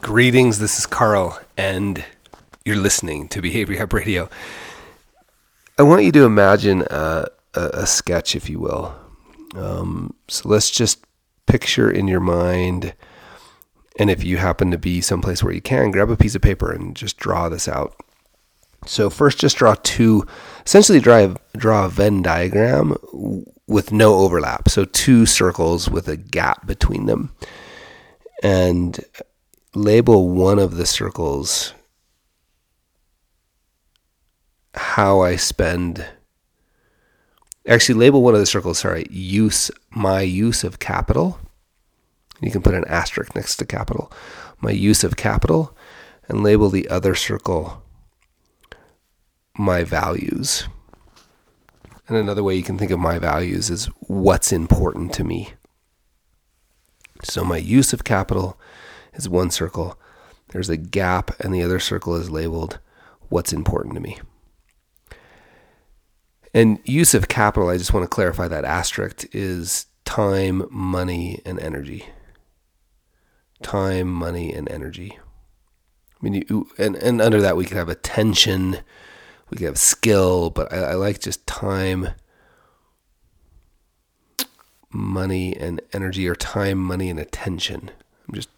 Greetings, this is Carl, and you're listening to Behavior Gap Radio. I want you to imagine a, a, a sketch, if you will. Um, so let's just picture in your mind, and if you happen to be someplace where you can, grab a piece of paper and just draw this out. So first, just draw two, essentially draw draw a Venn diagram with no overlap. So two circles with a gap between them, and label one of the circles how I spend. Actually, label one of the circles. Sorry, use my use of capital. You can put an asterisk next to capital. My use of capital, and label the other circle my values. And another way you can think of my values is what's important to me. So my use of capital is one circle. There's a gap, and the other circle is labeled what's important to me. And use of capital, I just want to clarify that asterisk is time, money, and energy. Time, money, and energy. I mean, you, and, and under that, we could have attention, we could have skill, but I, I like just time, money, and energy, or time, money, and attention. I'm just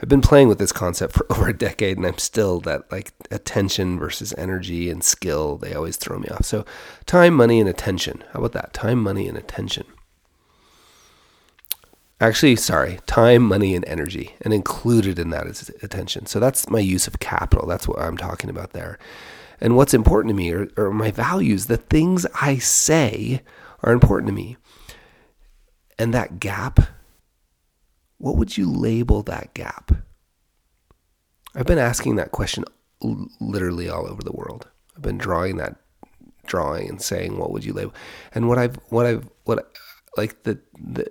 I've been playing with this concept for over a decade and I'm still that like attention versus energy and skill, they always throw me off. So, time, money, and attention. How about that? Time, money, and attention. Actually, sorry, time, money, and energy. And included in that is attention. So, that's my use of capital. That's what I'm talking about there. And what's important to me are, are my values. The things I say are important to me. And that gap what would you label that gap? I've been asking that question literally all over the world. I've been drawing that drawing and saying what would you label? And what I've what I've what like the the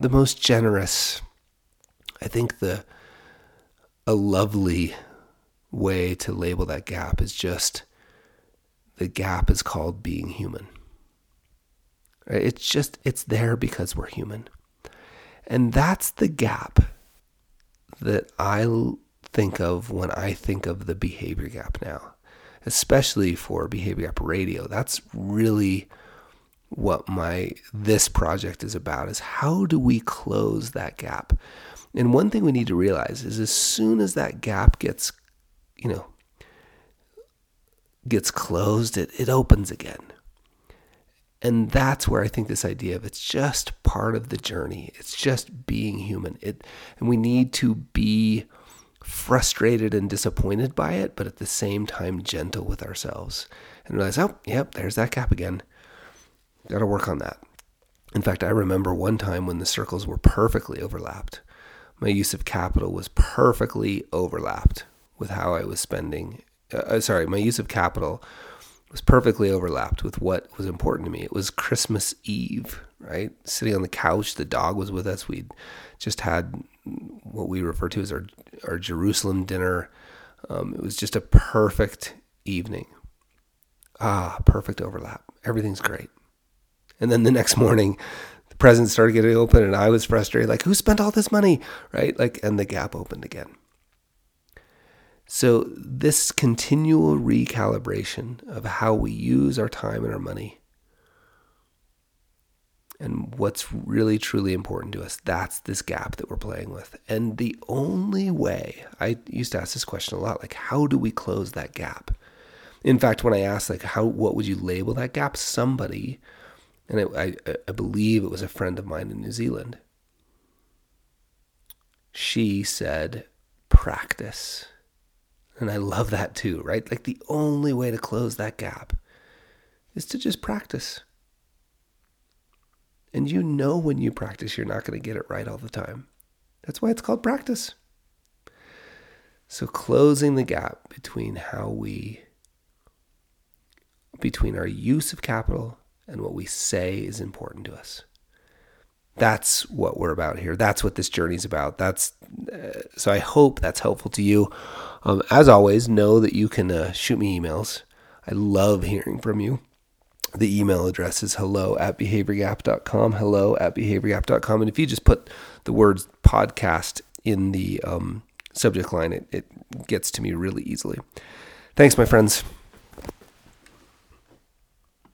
the most generous I think the a lovely way to label that gap is just the gap is called being human. It's just, it's there because we're human. And that's the gap that I think of when I think of the behavior gap now, especially for behavior gap radio. That's really what my this project is about is how do we close that gap? And one thing we need to realize is as soon as that gap gets, you know, gets closed, it, it opens again. And that's where I think this idea of it's just part of the journey. It's just being human. It and we need to be frustrated and disappointed by it, but at the same time gentle with ourselves and realize, oh, yep, there's that gap again. Got to work on that. In fact, I remember one time when the circles were perfectly overlapped. My use of capital was perfectly overlapped with how I was spending. Uh, uh sorry, my use of capital was perfectly overlapped with what was important to me. It was Christmas Eve, right? Sitting on the couch, the dog was with us. We'd just had what we refer to as our our Jerusalem dinner. Um, it was just a perfect evening. Ah, perfect overlap. Everything's great. And then the next morning, the presents started getting open, and I was frustrated. Like, who spent all this money, right? Like, and the gap opened again. So, this continual recalibration of how we use our time and our money and what's really truly important to us, that's this gap that we're playing with. And the only way, I used to ask this question a lot like, how do we close that gap? In fact, when I asked, like, how, what would you label that gap? Somebody, and it, I, I believe it was a friend of mine in New Zealand, she said, practice. And I love that too, right? Like the only way to close that gap is to just practice. And you know when you practice, you're not going to get it right all the time. That's why it's called practice. So closing the gap between how we, between our use of capital and what we say is important to us that's what we're about here. That's what this journey's about. That's uh, so I hope that's helpful to you. Um, as always, know that you can uh, shoot me emails. I love hearing from you. The email address is hello at behaviorgap.com, hello at behaviorgap.com. And if you just put the words podcast in the um, subject line, it, it gets to me really easily. Thanks, my friends.